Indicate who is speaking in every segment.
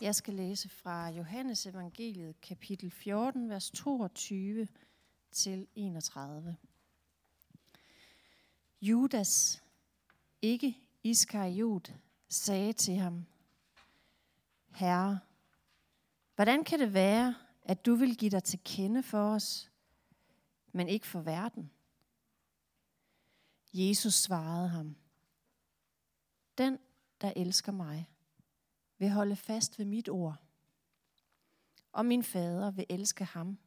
Speaker 1: Jeg skal læse fra Johannes evangeliet kapitel 14, vers 22 til 31. Judas, ikke Iskariot, sagde til ham, Herre, hvordan kan det være, at du vil give dig til kende for os, men ikke for verden? Jesus svarede ham, Den, der elsker mig, vil holde fast ved mit ord, og min fader vil elske ham.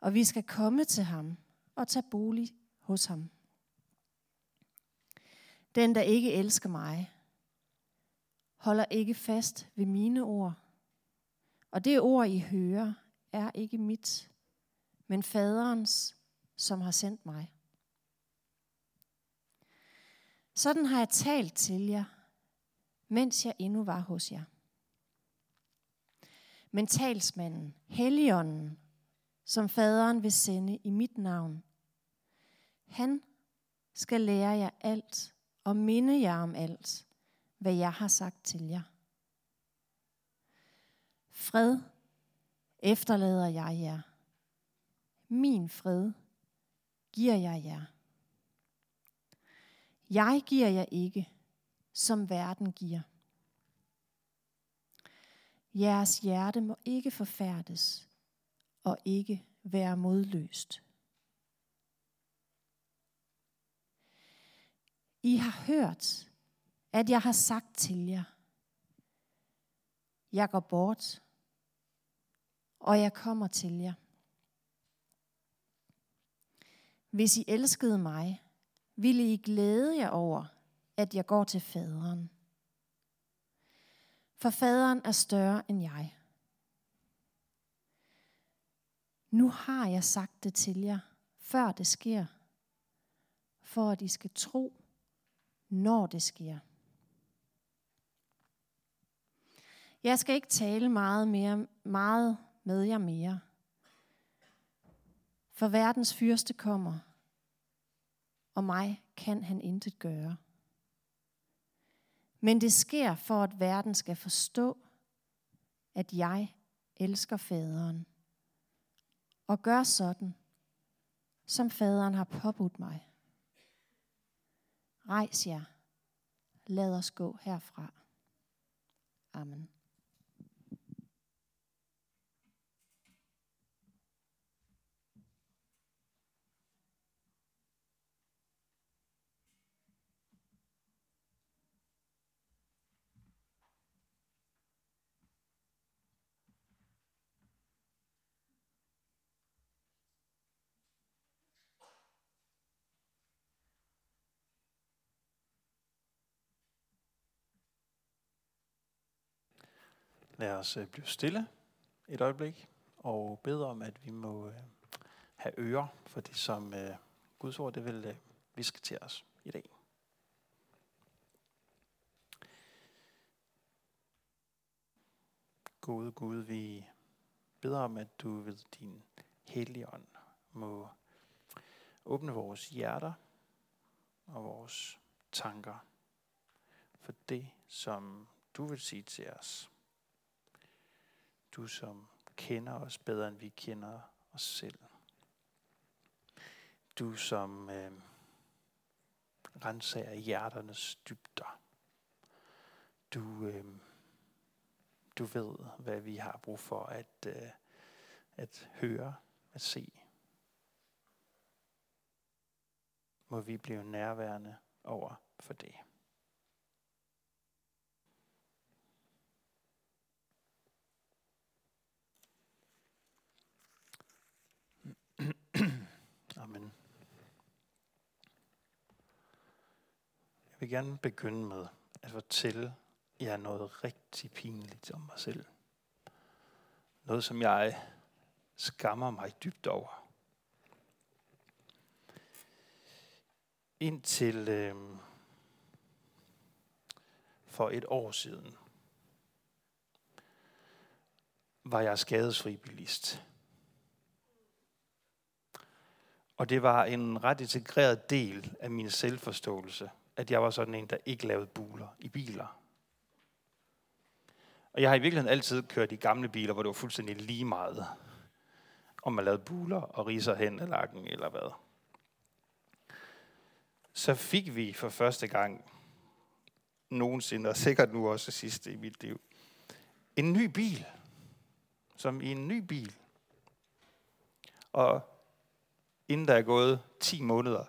Speaker 1: Og vi skal komme til ham og tage bolig hos ham. Den, der ikke elsker mig, holder ikke fast ved mine ord. Og det ord, I hører, er ikke mit, men faderens, som har sendt mig. Sådan har jeg talt til jer, mens jeg endnu var hos jer. Men talsmanden, Helligånden, som faderen vil sende i mit navn, han skal lære jer alt og minde jer om alt, hvad jeg har sagt til jer. Fred efterlader jeg jer. Min fred giver jeg jer. Jeg giver jer ikke, som verden giver. Jeres hjerte må ikke forfærdes og ikke være modløst. I har hørt, at jeg har sagt til jer, jeg går bort, og jeg kommer til jer. Hvis I elskede mig, ville I glæde jer over, at jeg går til faderen. For faderen er større end jeg. Nu har jeg sagt det til jer, før det sker, for at I skal tro, når det sker. Jeg skal ikke tale meget, mere, meget med jer mere, for verdens fyrste kommer, og mig kan han intet gøre. Men det sker for, at verden skal forstå, at jeg elsker faderen. Og gør sådan, som faderen har påbudt mig. Rejs jer. Lad os gå herfra. Amen.
Speaker 2: Lad os øh, blive stille et øjeblik og bede om, at vi må øh, have ører for det, som øh, Guds ord det vil viske til os i dag. Gode Gud, vi beder om, at du ved din hellige ånd må åbne vores hjerter og vores tanker for det, som du vil sige til os. Du som kender os bedre, end vi kender os selv. Du som øh, renser hjerternes dybder. Du, øh, du ved, hvad vi har brug for at, øh, at høre, at se. Må vi blive nærværende over for det. Amen. Jeg vil gerne begynde med at fortælle jer noget rigtig pinligt om mig selv. Noget, som jeg skammer mig dybt over. Indtil øh, for et år siden var jeg skadesfri bilist. Og det var en ret integreret del af min selvforståelse, at jeg var sådan en, der ikke lavede buler i biler. Og jeg har i virkeligheden altid kørt i gamle biler, hvor det var fuldstændig lige meget, om man lavede buler og riser hen af lakken eller hvad. Så fik vi for første gang nogensinde, og sikkert nu også sidste i mit liv, en ny bil. Som i en ny bil. Og inden der er gået 10 måneder,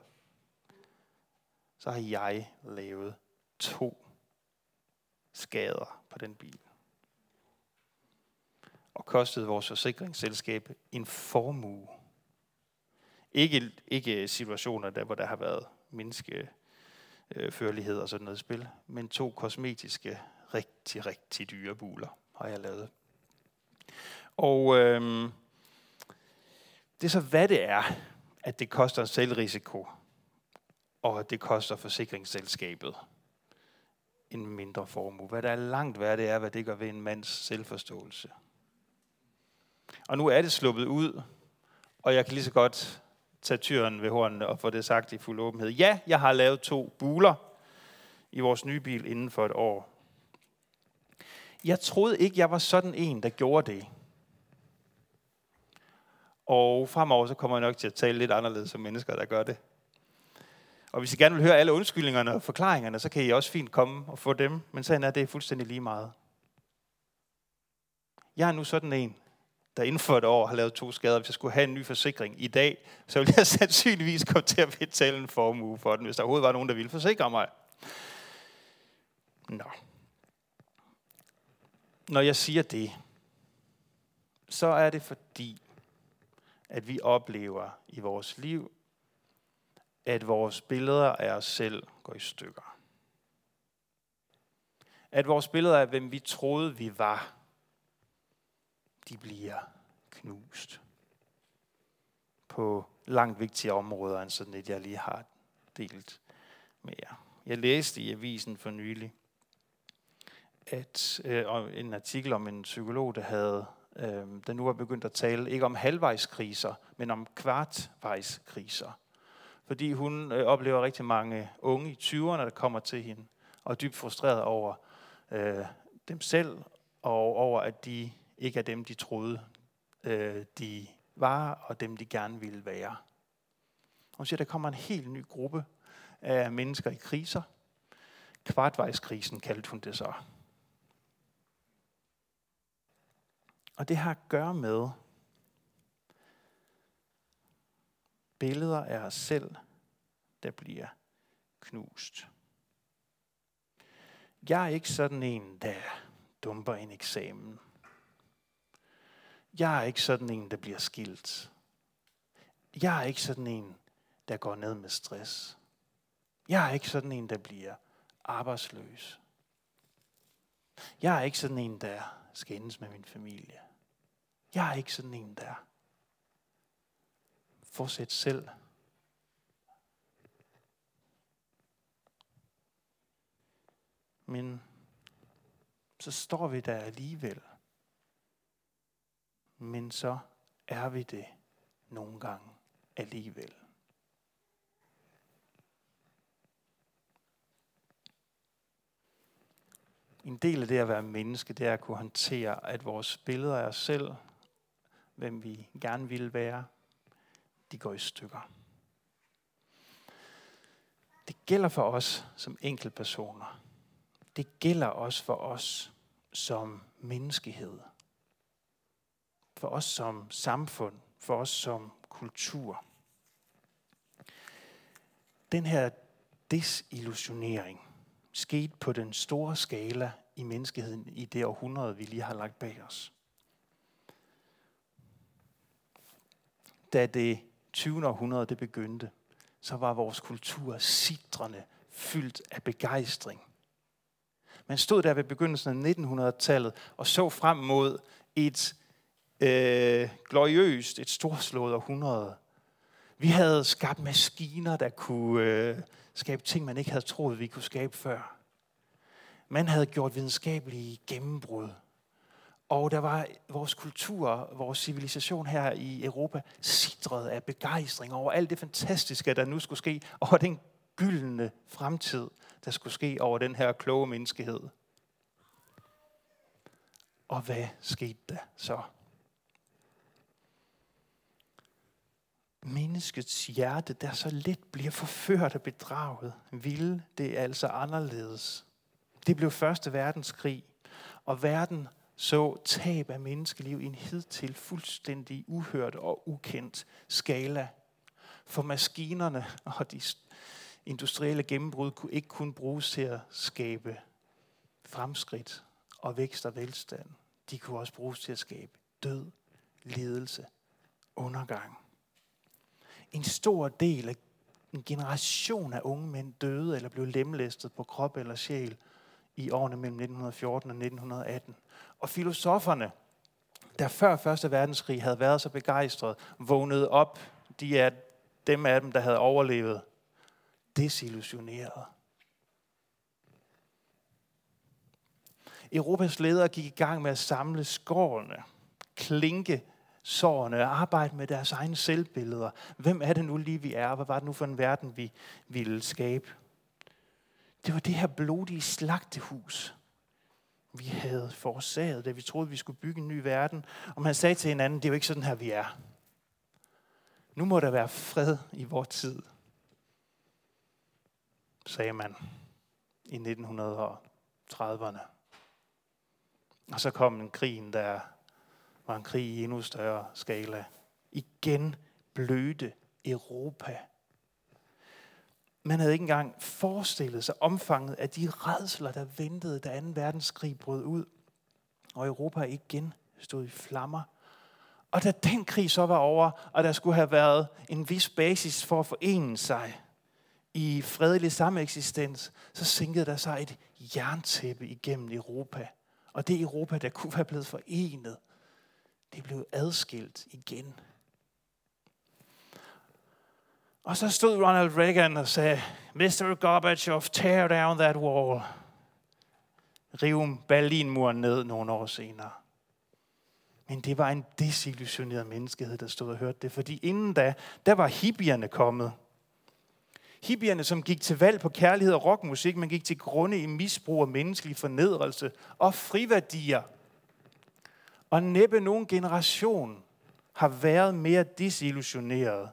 Speaker 2: så har jeg lavet to skader på den bil. Og kostede vores forsikringsselskab en formue. Ikke, ikke situationer, der, hvor der har været menneskeførlighed og sådan noget spil, men to kosmetiske, rigtig, rigtig dyre buler har jeg lavet. Og øhm, det er så, hvad det er, at det koster en selvrisiko, og det koster forsikringsselskabet en mindre formue. Hvad der er langt værd, det er, hvad det gør ved en mands selvforståelse. Og nu er det sluppet ud, og jeg kan lige så godt tage tyren ved hornene og få det sagt i fuld åbenhed. Ja, jeg har lavet to buler i vores nye bil inden for et år. Jeg troede ikke, jeg var sådan en, der gjorde det. Og fremover så kommer jeg nok til at tale lidt anderledes som mennesker, der gør det. Og hvis I gerne vil høre alle undskyldningerne og forklaringerne, så kan I også fint komme og få dem. Men sagen er, det er fuldstændig lige meget. Jeg er nu sådan en, der inden for et år har lavet to skader. Hvis jeg skulle have en ny forsikring i dag, så ville jeg sandsynligvis komme til at betale en formue for den, hvis der overhovedet var nogen, der ville forsikre mig. Nå. Når jeg siger det, så er det fordi, at vi oplever i vores liv, at vores billeder af os selv går i stykker. At vores billeder af, hvem vi troede, vi var, de bliver knust. På langt vigtige områder end sådan et, jeg lige har delt med jer. Jeg læste i avisen for nylig, at øh, en artikel om en psykolog, der havde øh, der nu var begyndt at tale ikke om halvvejskriser, men om kvartvejskriser. Fordi hun øh, oplever rigtig mange unge i 20'erne, der kommer til hende, og er dybt frustreret over øh, dem selv, og over at de ikke er dem, de troede, øh, de var, og dem, de gerne ville være. Hun siger, at der kommer en helt ny gruppe af mennesker i kriser. Kvartvejskrisen kaldte hun det så. Og det har at gøre med billeder af os selv, der bliver knust. Jeg er ikke sådan en, der dumper en eksamen. Jeg er ikke sådan en, der bliver skilt. Jeg er ikke sådan en, der går ned med stress. Jeg er ikke sådan en, der bliver arbejdsløs. Jeg er ikke sådan en, der skændes med min familie. Jeg er ikke sådan en der. Fortsæt selv. Men så står vi der alligevel. Men så er vi det nogle gange alligevel. En del af det at være menneske, det er at kunne håndtere, at vores billeder af os selv hvem vi gerne vil være, de går i stykker. Det gælder for os som enkeltpersoner. Det gælder også for os som menneskehed. For os som samfund. For os som kultur. Den her desillusionering skete på den store skala i menneskeheden i det århundrede, vi lige har lagt bag os. da det 20. århundrede det begyndte, så var vores kultur sidrende fyldt af begejstring. Man stod der ved begyndelsen af 1900-tallet og så frem mod et øh, gloriøst, et storslået århundrede. Vi havde skabt maskiner, der kunne øh, skabe ting, man ikke havde troet, vi kunne skabe før. Man havde gjort videnskabelige gennembrud. Og der var vores kultur, vores civilisation her i Europa, sidret af begejstring over alt det fantastiske, der nu skulle ske, over den gyldne fremtid, der skulle ske over den her kloge menneskehed. Og hvad skete der så? Menneskets hjerte, der så let bliver forført og bedraget, ville det altså anderledes. Det blev første verdenskrig, og verden så tab af menneskeliv i en hidtil fuldstændig uhørt og ukendt skala. For maskinerne og de industrielle gennembrud kunne ikke kun bruges til at skabe fremskridt og vækst og velstand. De kunne også bruges til at skabe død, lidelse, undergang. En stor del af en generation af unge mænd døde eller blev lemlæstet på krop eller sjæl i årene mellem 1914 og 1918. Og filosoferne, der før Første Verdenskrig havde været så begejstrede, vågnede op. De er dem af dem, der havde overlevet, desillusioneret. Europas ledere gik i gang med at samle skårene, klinke sårene og arbejde med deres egne selvbilleder. Hvem er det nu lige, vi er? Hvad var det nu for en verden, vi ville skabe? Det var det her blodige slagtehus, vi havde forårsaget, da vi troede, vi skulle bygge en ny verden. Og man sagde til hinanden, det er jo ikke sådan her, vi er. Nu må der være fred i vores tid, sagde man i 1930'erne. Og så kom en krig, der var en krig i endnu større skala. Igen blødte Europa. Man havde ikke engang forestillet sig omfanget af de redsler, der ventede, da 2. verdenskrig brød ud. Og Europa igen stod i flammer. Og da den krig så var over, og der skulle have været en vis basis for at forene sig i fredelig sameksistens, så sænkede der sig et jerntæppe igennem Europa. Og det Europa, der kunne være blevet forenet, det blev adskilt igen. Og så stod Ronald Reagan og sagde, Mr. Gorbachev, tear down that wall. Riv Berlinmuren ned nogle år senere. Men det var en desillusioneret menneskehed, der stod og hørte det. Fordi inden da, der var hippierne kommet. Hippierne, som gik til valg på kærlighed og rockmusik, men gik til grunde i misbrug og menneskelig fornedrelse og friværdier. Og næppe nogen generation har været mere desillusioneret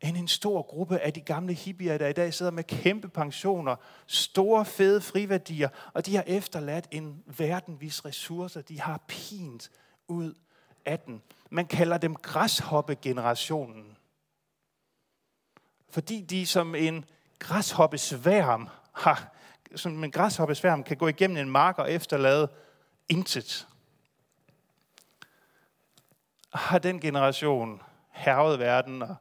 Speaker 2: end en stor gruppe af de gamle hippier, der i dag sidder med kæmpe pensioner, store fede friværdier, og de har efterladt en verdenvis ressourcer de har pint ud af den. Man kalder dem græshoppegenerationen. Fordi de som en græshoppesværm har, som en græshoppesværm kan gå igennem en mark og efterlade intet. Har den generation hervet verden og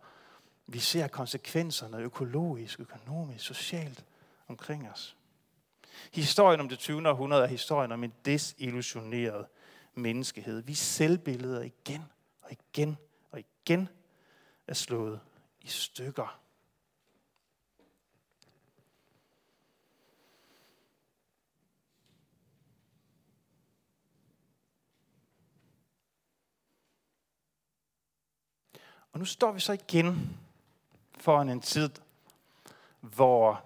Speaker 2: vi ser konsekvenserne økologisk, økonomisk, socialt omkring os. Historien om det 20. århundrede er historien om en desillusioneret menneskehed. Vi selvbilleder igen og igen og igen er slået i stykker. Og nu står vi så igen foran en tid, hvor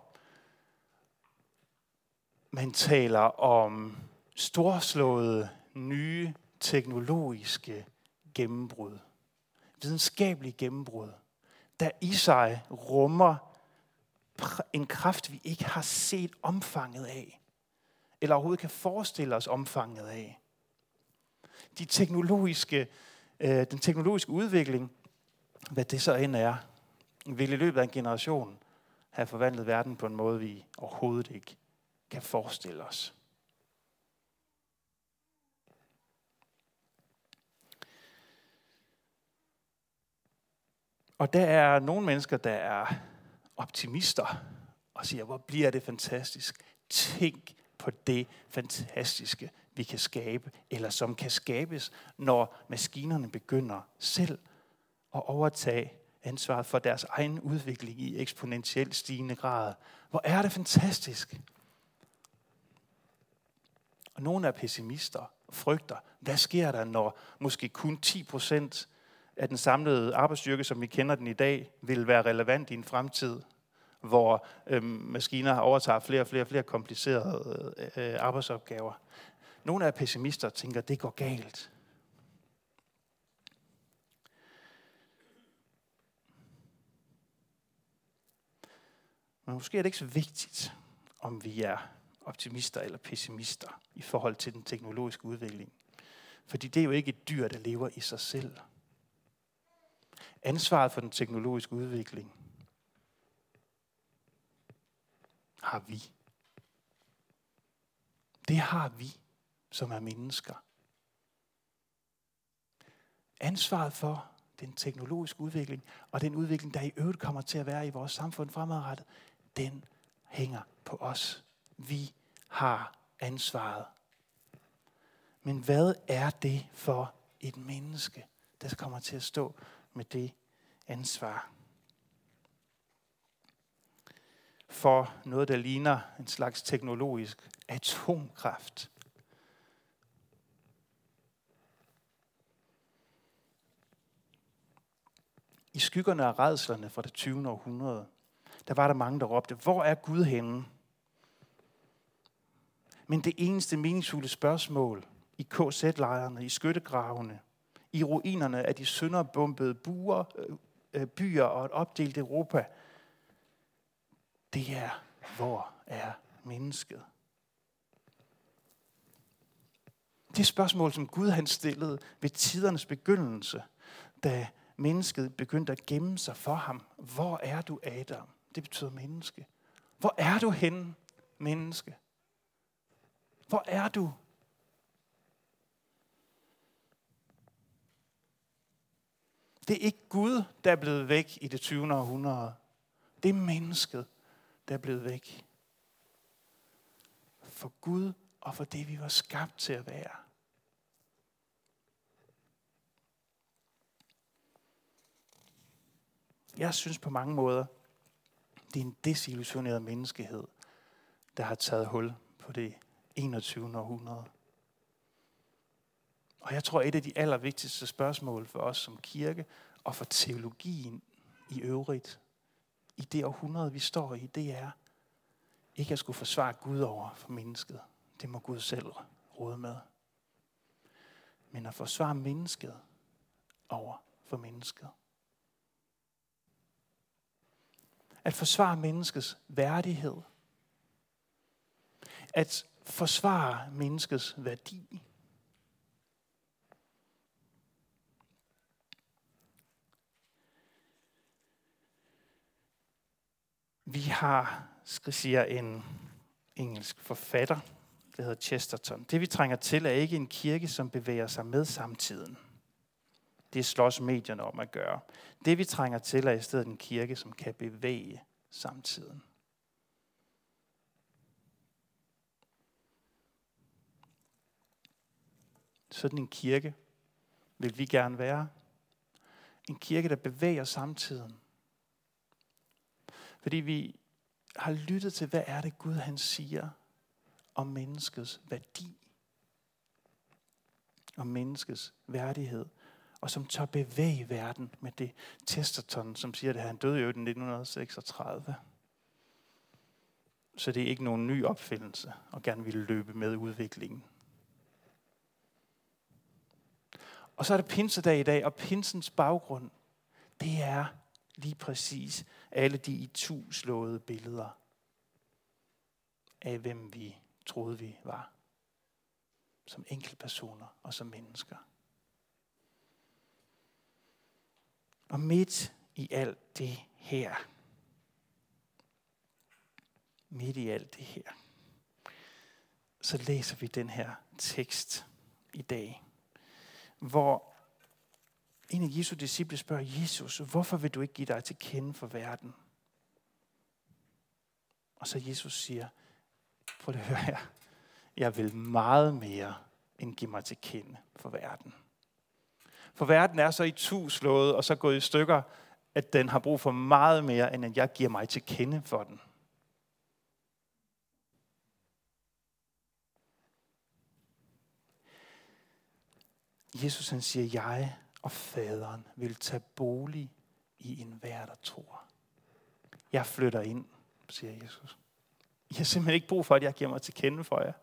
Speaker 2: man taler om storslåede nye teknologiske gennembrud. Videnskabelige gennembrud, der i sig rummer en kraft, vi ikke har set omfanget af, eller overhovedet kan forestille os omfanget af. De teknologiske, øh, den teknologiske udvikling, hvad det så end er, vil i løbet af en generation have forvandlet verden på en måde, vi overhovedet ikke kan forestille os. Og der er nogle mennesker, der er optimister og siger, hvor bliver det fantastisk. Tænk på det fantastiske, vi kan skabe, eller som kan skabes, når maskinerne begynder selv at overtage ansvaret for deres egen udvikling i eksponentielt stigende grad. Hvor er det fantastisk. Og nogle er pessimister og frygter, hvad sker der, når måske kun 10 procent af den samlede arbejdsstyrke, som vi kender den i dag, vil være relevant i en fremtid, hvor øhm, maskiner overtager flere og flere og flere komplicerede øh, øh arbejdsopgaver. Nogle af pessimister tænker, at det går galt. Men måske er det ikke så vigtigt, om vi er optimister eller pessimister i forhold til den teknologiske udvikling. Fordi det er jo ikke et dyr, der lever i sig selv. Ansvaret for den teknologiske udvikling har vi. Det har vi, som er mennesker. Ansvaret for den teknologiske udvikling, og den udvikling, der i øvrigt kommer til at være i vores samfund fremadrettet, den hænger på os. Vi har ansvaret. Men hvad er det for et menneske, der kommer til at stå med det ansvar? For noget, der ligner en slags teknologisk atomkraft. I skyggerne af redslerne fra det 20. århundrede, der var der mange, der råbte, hvor er Gud henne? Men det eneste meningsfulde spørgsmål i KZ-lejrene, i skyttegravene, i ruinerne af de sønderbombede buer, øh, øh, byer og et opdelt Europa, det er, hvor er mennesket? Det spørgsmål, som Gud han stillede ved tidernes begyndelse, da mennesket begyndte at gemme sig for ham. Hvor er du, Adam? Det betyder menneske. Hvor er du henne, menneske? Hvor er du? Det er ikke Gud, der er blevet væk i det 20. århundrede. Det er mennesket, der er blevet væk. For Gud og for det, vi var skabt til at være. Jeg synes på mange måder, det er en desillusioneret menneskehed, der har taget hul på det 21. århundrede. Og jeg tror, et af de allervigtigste spørgsmål for os som kirke og for teologien i øvrigt, i det århundrede, vi står i, det er ikke at skulle forsvare Gud over for mennesket. Det må Gud selv råde med. Men at forsvare mennesket over for mennesket. At forsvare menneskets værdighed. At forsvare menneskets værdi. Vi har, skal sige, en engelsk forfatter, der hedder Chesterton. Det vi trænger til er ikke en kirke, som bevæger sig med samtiden. Det slås medierne om at gøre. Det vi trænger til er i stedet en kirke, som kan bevæge samtiden. Sådan en kirke vil vi gerne være. En kirke, der bevæger samtiden. Fordi vi har lyttet til, hvad er det Gud han siger om menneskets værdi. Om menneskets værdighed. Og som tør bevæge verden med det Testerton, som siger det her. Han døde jo i 1936. Så det er ikke nogen ny opfindelse, og gerne vil løbe med udviklingen. Og så er det pinsedag i dag, og pinsens baggrund, det er lige præcis alle de i tu slåede billeder af, hvem vi troede, vi var. Som enkeltpersoner og som mennesker. Og midt i alt det her, midt i alt det her, så læser vi den her tekst i dag hvor en af Jesu disciple spørger Jesus, hvorfor vil du ikke give dig til kende for verden? Og så Jesus siger, prøv at høre her, jeg vil meget mere end give mig til kende for verden. For verden er så i tu slået og så gået i stykker, at den har brug for meget mere, end at jeg giver mig til kende for den. Jesus han siger, jeg og faderen vil tage bolig i en hver, der tror. Jeg flytter ind, siger Jesus. I har simpelthen ikke brug for, at jeg giver mig til kende for jer.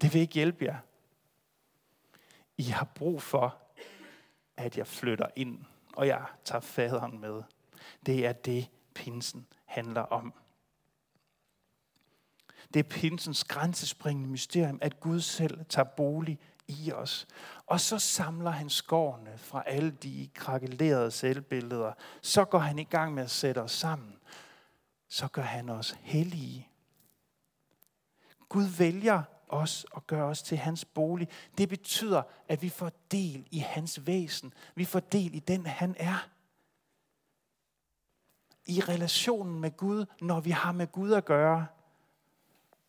Speaker 2: Det vil ikke hjælpe jer. I har brug for, at jeg flytter ind, og jeg tager faderen med. Det er det, pinsen handler om. Det er pinsens grænsespringende mysterium, at Gud selv tager bolig i os. Og så samler han skårene fra alle de krakelerede selvbilleder. Så går han i gang med at sætte os sammen. Så gør han os hellige. Gud vælger os og gør os til hans bolig. Det betyder, at vi får del i hans væsen. Vi får del i den, han er. I relationen med Gud, når vi har med Gud at gøre,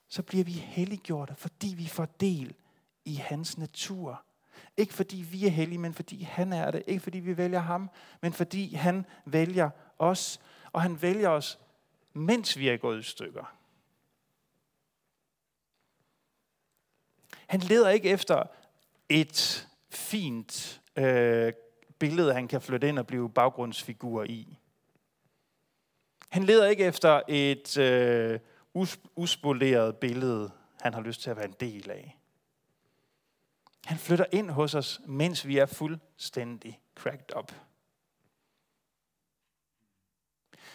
Speaker 2: så bliver vi helliggjorte, fordi vi får del i hans natur. Ikke fordi vi er hellige, men fordi han er det. Ikke fordi vi vælger ham, men fordi han vælger os. Og han vælger os, mens vi er gået i stykker. Han leder ikke efter et fint øh, billede, han kan flytte ind og blive baggrundsfigur i. Han leder ikke efter et øh, uspoleret billede, han har lyst til at være en del af. Han flytter ind hos os, mens vi er fuldstændig cracked up.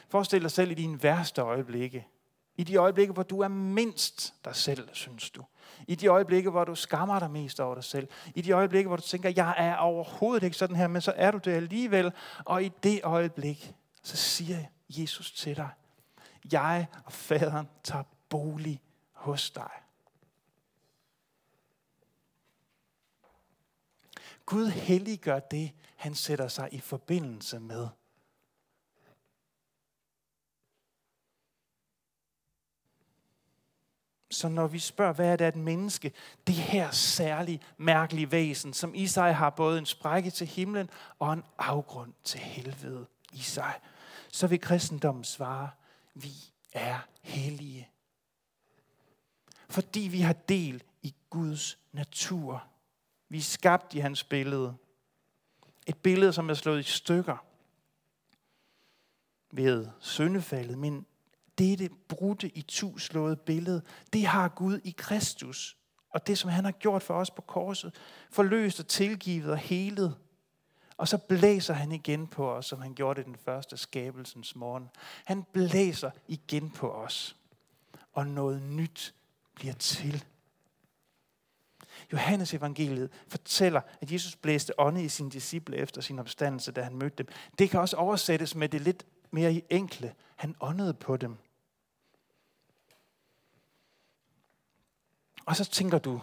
Speaker 2: Forestil dig selv i dine værste øjeblikke. I de øjeblikke, hvor du er mindst dig selv, synes du. I de øjeblikke, hvor du skammer dig mest over dig selv. I de øjeblikke, hvor du tænker, jeg er overhovedet ikke sådan her, men så er du det alligevel. Og i det øjeblik, så siger Jesus til dig, jeg og faderen tager bolig hos dig. Gud helliggør det, han sætter sig i forbindelse med. Så når vi spørger, hvad er det et menneske? Det her særlige, mærkelige væsen, som i sig har både en sprække til himlen og en afgrund til helvede i sig. Så vil kristendommen svare, vi er hellige. Fordi vi har del i Guds natur. Vi er skabt i hans billede. Et billede, som er slået i stykker ved syndefaldet, men dette brudte i tuslåede slået billede, det har Gud i Kristus. Og det, som han har gjort for os på korset, forløst og tilgivet og helet. Og så blæser han igen på os, som han gjorde det den første skabelsens morgen. Han blæser igen på os. Og noget nyt bliver til. Johannes evangeliet fortæller, at Jesus blæste ånde i sine disciple efter sin opstandelse, da han mødte dem. Det kan også oversættes med det lidt mere enkle. Han åndede på dem. Og så tænker du,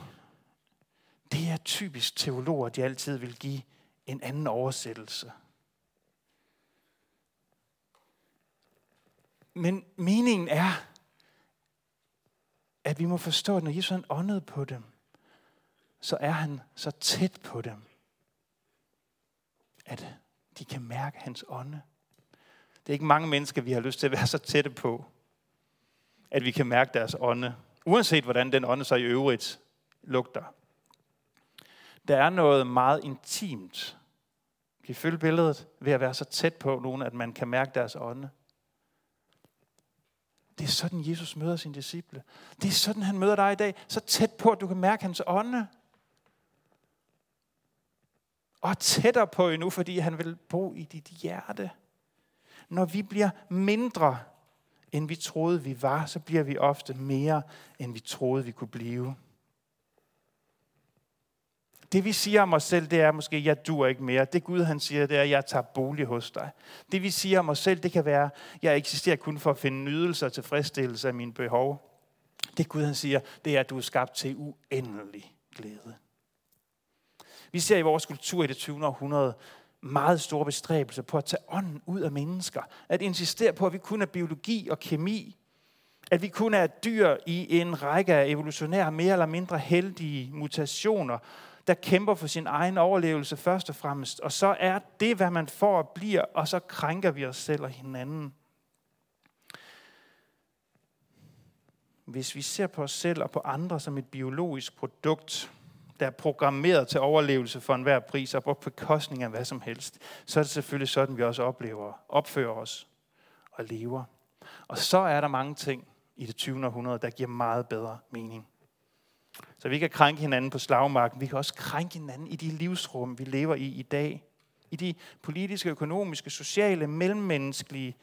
Speaker 2: det er typisk teologer, de altid vil give en anden oversættelse. Men meningen er, at vi må forstå, at når Jesus han åndede på dem, så er han så tæt på dem, at de kan mærke hans ånde. Det er ikke mange mennesker, vi har lyst til at være så tætte på, at vi kan mærke deres ånde, uanset hvordan den ånde så i øvrigt lugter. Der er noget meget intimt. Kan I følge billedet ved at være så tæt på nogen, at man kan mærke deres ånde? Det er sådan, Jesus møder sine disciple. Det er sådan, han møder dig i dag. Så tæt på, at du kan mærke hans ånde. Og tættere på endnu, fordi han vil bo i dit hjerte. Når vi bliver mindre, end vi troede, vi var, så bliver vi ofte mere, end vi troede, vi kunne blive. Det vi siger om os selv, det er måske, jeg dur ikke mere. Det Gud han siger, det er, jeg tager bolig hos dig. Det vi siger om os selv, det kan være, jeg eksisterer kun for at finde nydelse og tilfredsstillelse af mine behov. Det Gud han siger, det er, at du er skabt til uendelig glæde. Vi ser i vores kultur i det 20. århundrede meget store bestræbelser på at tage ånden ud af mennesker. At insistere på, at vi kun er biologi og kemi. At vi kun er dyr i en række af evolutionære, mere eller mindre heldige mutationer, der kæmper for sin egen overlevelse først og fremmest. Og så er det, hvad man får og bliver, og så krænker vi os selv og hinanden. Hvis vi ser på os selv og på andre som et biologisk produkt, der er programmeret til overlevelse for enhver pris og på bekostning af hvad som helst, så er det selvfølgelig sådan, vi også oplever, opfører os og lever. Og så er der mange ting i det 20. århundrede, der giver meget bedre mening. Så vi kan krænke hinanden på slagmarken. Vi kan også krænke hinanden i de livsrum, vi lever i i dag. I de politiske, økonomiske, sociale, mellemmenneskelige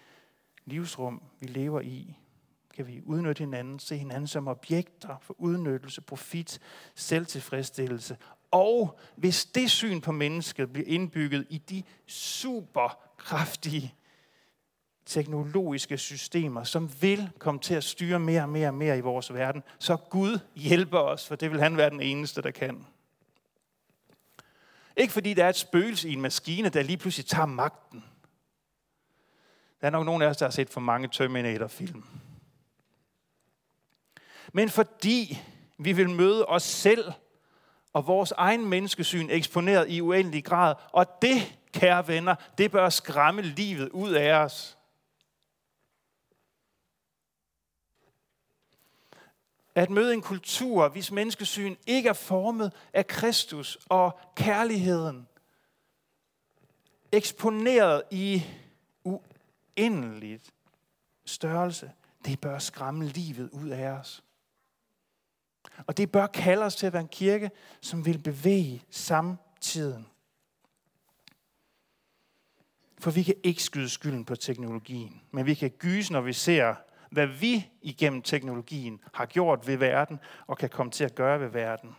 Speaker 2: livsrum, vi lever i. Kan vi udnytte hinanden, se hinanden som objekter for udnyttelse, profit, selvtilfredsstillelse. Og hvis det syn på mennesket bliver indbygget i de superkraftige teknologiske systemer, som vil komme til at styre mere og mere og mere i vores verden, så Gud hjælper os, for det vil han være den eneste, der kan. Ikke fordi der er et spøgelse i en maskine, der lige pludselig tager magten. Der er nok nogen af os, der har set for mange Terminator-film. Men fordi vi vil møde os selv og vores egen menneskesyn eksponeret i uendelig grad. Og det, kære venner, det bør skræmme livet ud af os. at møde en kultur, hvis menneskesyn ikke er formet af Kristus og kærligheden, eksponeret i uendeligt størrelse, det bør skræmme livet ud af os. Og det bør kalde os til at være en kirke, som vil bevæge samtiden. For vi kan ikke skyde skylden på teknologien, men vi kan gyse, når vi ser hvad vi igennem teknologien har gjort ved verden og kan komme til at gøre ved verden.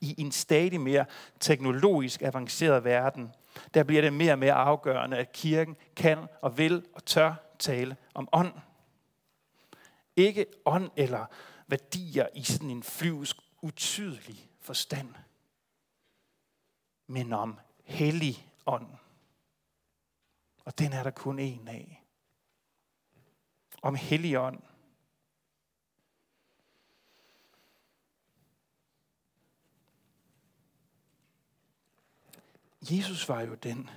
Speaker 2: I en stadig mere teknologisk avanceret verden, der bliver det mere og mere afgørende, at kirken kan og vil og tør tale om ånd. Ikke ånd eller værdier i sådan en flyvsk, utydelig forstand, men om hellig ånd. Og den er der kun en af om hellig ånd. Jesus var jo den,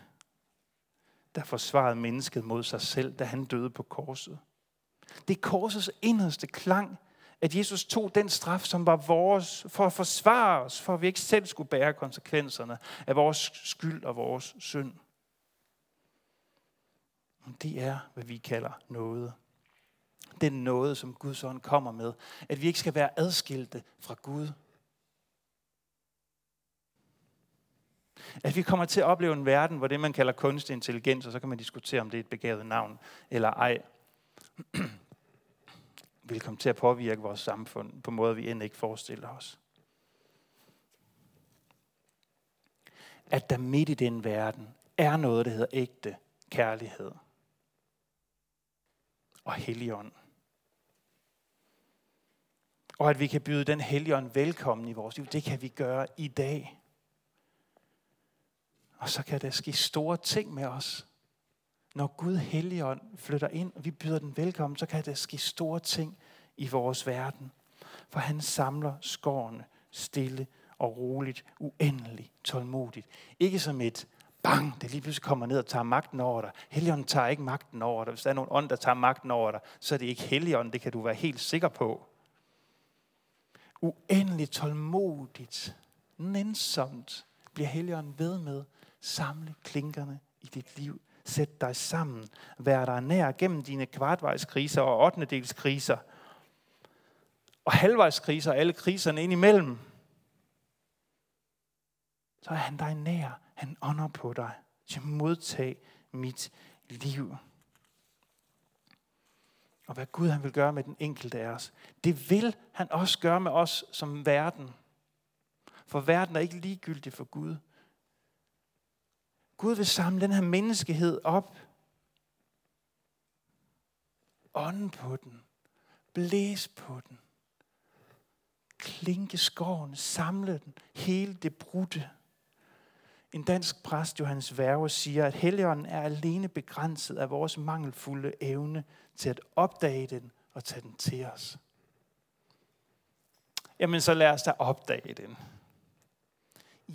Speaker 2: der forsvarede mennesket mod sig selv, da han døde på korset. Det er korsets inderste klang, at Jesus tog den straf, som var vores, for at forsvare os, for at vi ikke selv skulle bære konsekvenserne af vores skyld og vores synd. Det er, hvad vi kalder noget den nåde, som Guds ånd kommer med. At vi ikke skal være adskilte fra Gud. At vi kommer til at opleve en verden, hvor det, man kalder kunstig intelligens, og så kan man diskutere, om det er et begavet navn eller ej, vil komme til at påvirke vores samfund på måder, vi end ikke forestiller os. At der midt i den verden er noget, der hedder ægte kærlighed og helligånd. Og at vi kan byde den helligånd velkommen i vores liv, det kan vi gøre i dag. Og så kan der ske store ting med os. Når Gud helligånd flytter ind, og vi byder den velkommen, så kan der ske store ting i vores verden. For han samler skårene stille og roligt, uendeligt, tålmodigt. Ikke som et bang, det lige pludselig kommer ned og tager magten over dig. Helligånden tager ikke magten over dig. Hvis der er nogen ånd, der tager magten over dig, så er det ikke Helligånden, det kan du være helt sikker på uendeligt tålmodigt, nænsomt bliver Helligånden ved med samle klinkerne i dit liv. Sæt dig sammen. Vær dig nær gennem dine kvartvejskriser og 8. kriser. Og halvvejskriser og alle kriserne ind imellem. Så er han dig nær. Han ånder på dig til modtag mit liv og hvad Gud han vil gøre med den enkelte af os. Det vil han også gøre med os som verden. For verden er ikke ligegyldig for Gud. Gud vil samle den her menneskehed op. Ånden på den. Blæs på den. Klinke skoven. Samle den. Hele det brudte. En dansk præst, Johannes Værge, siger, at Helligånden er alene begrænset af vores mangelfulde evne til at opdage den og tage den til os. Jamen, så lad os da opdage den.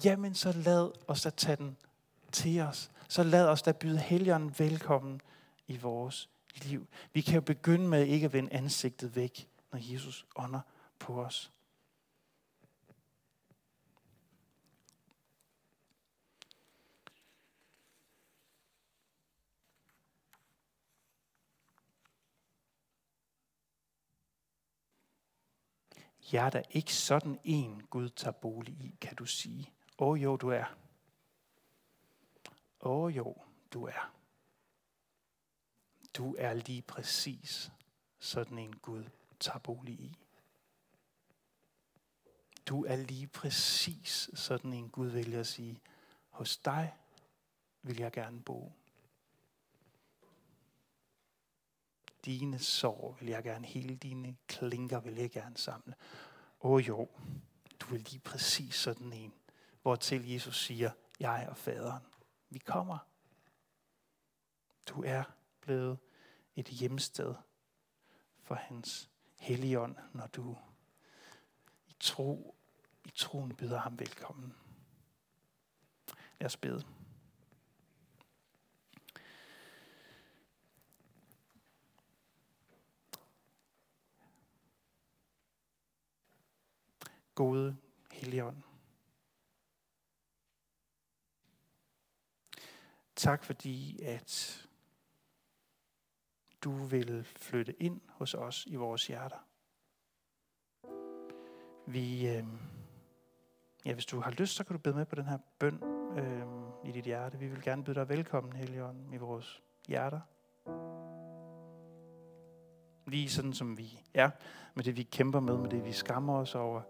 Speaker 2: Jamen, så lad os da tage den til os. Så lad os da byde helgeren velkommen i vores liv. Vi kan jo begynde med ikke at vende ansigtet væk, når Jesus ånder på os. Jeg er da ikke sådan en, Gud tager bolig i, kan du sige. Åh oh, jo, du er. Åh oh, jo, du er. Du er lige præcis sådan en Gud tager bolig i. Du er lige præcis sådan en Gud vælger at sige, hos dig vil jeg gerne bo. Dine sår vil jeg gerne, hele dine klinker vil jeg gerne samle. Åh jo, du er lige præcis sådan en, hvor til Jesus siger, jeg og faderen, vi kommer. Du er blevet et hjemsted for hans helligånd, når du i tro i troen byder ham velkommen. Lad os bede. Gode Helligånd. Tak fordi, at du vil flytte ind hos os i vores hjerter. Vi, øh, ja, hvis du har lyst, så kan du bede med på den her bøn øh, i dit hjerte. Vi vil gerne byde dig velkommen, Helion, i vores hjerter. Lige sådan som vi er, med det vi kæmper med, med det vi skammer os over.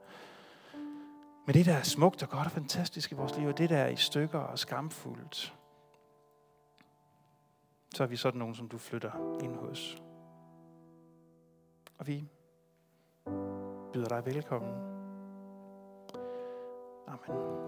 Speaker 2: Med det, der er smukt og godt og fantastisk i vores liv, og det, der er i stykker og skamfuldt så er vi sådan nogen, som du flytter ind hos. Og vi byder dig velkommen. Amen.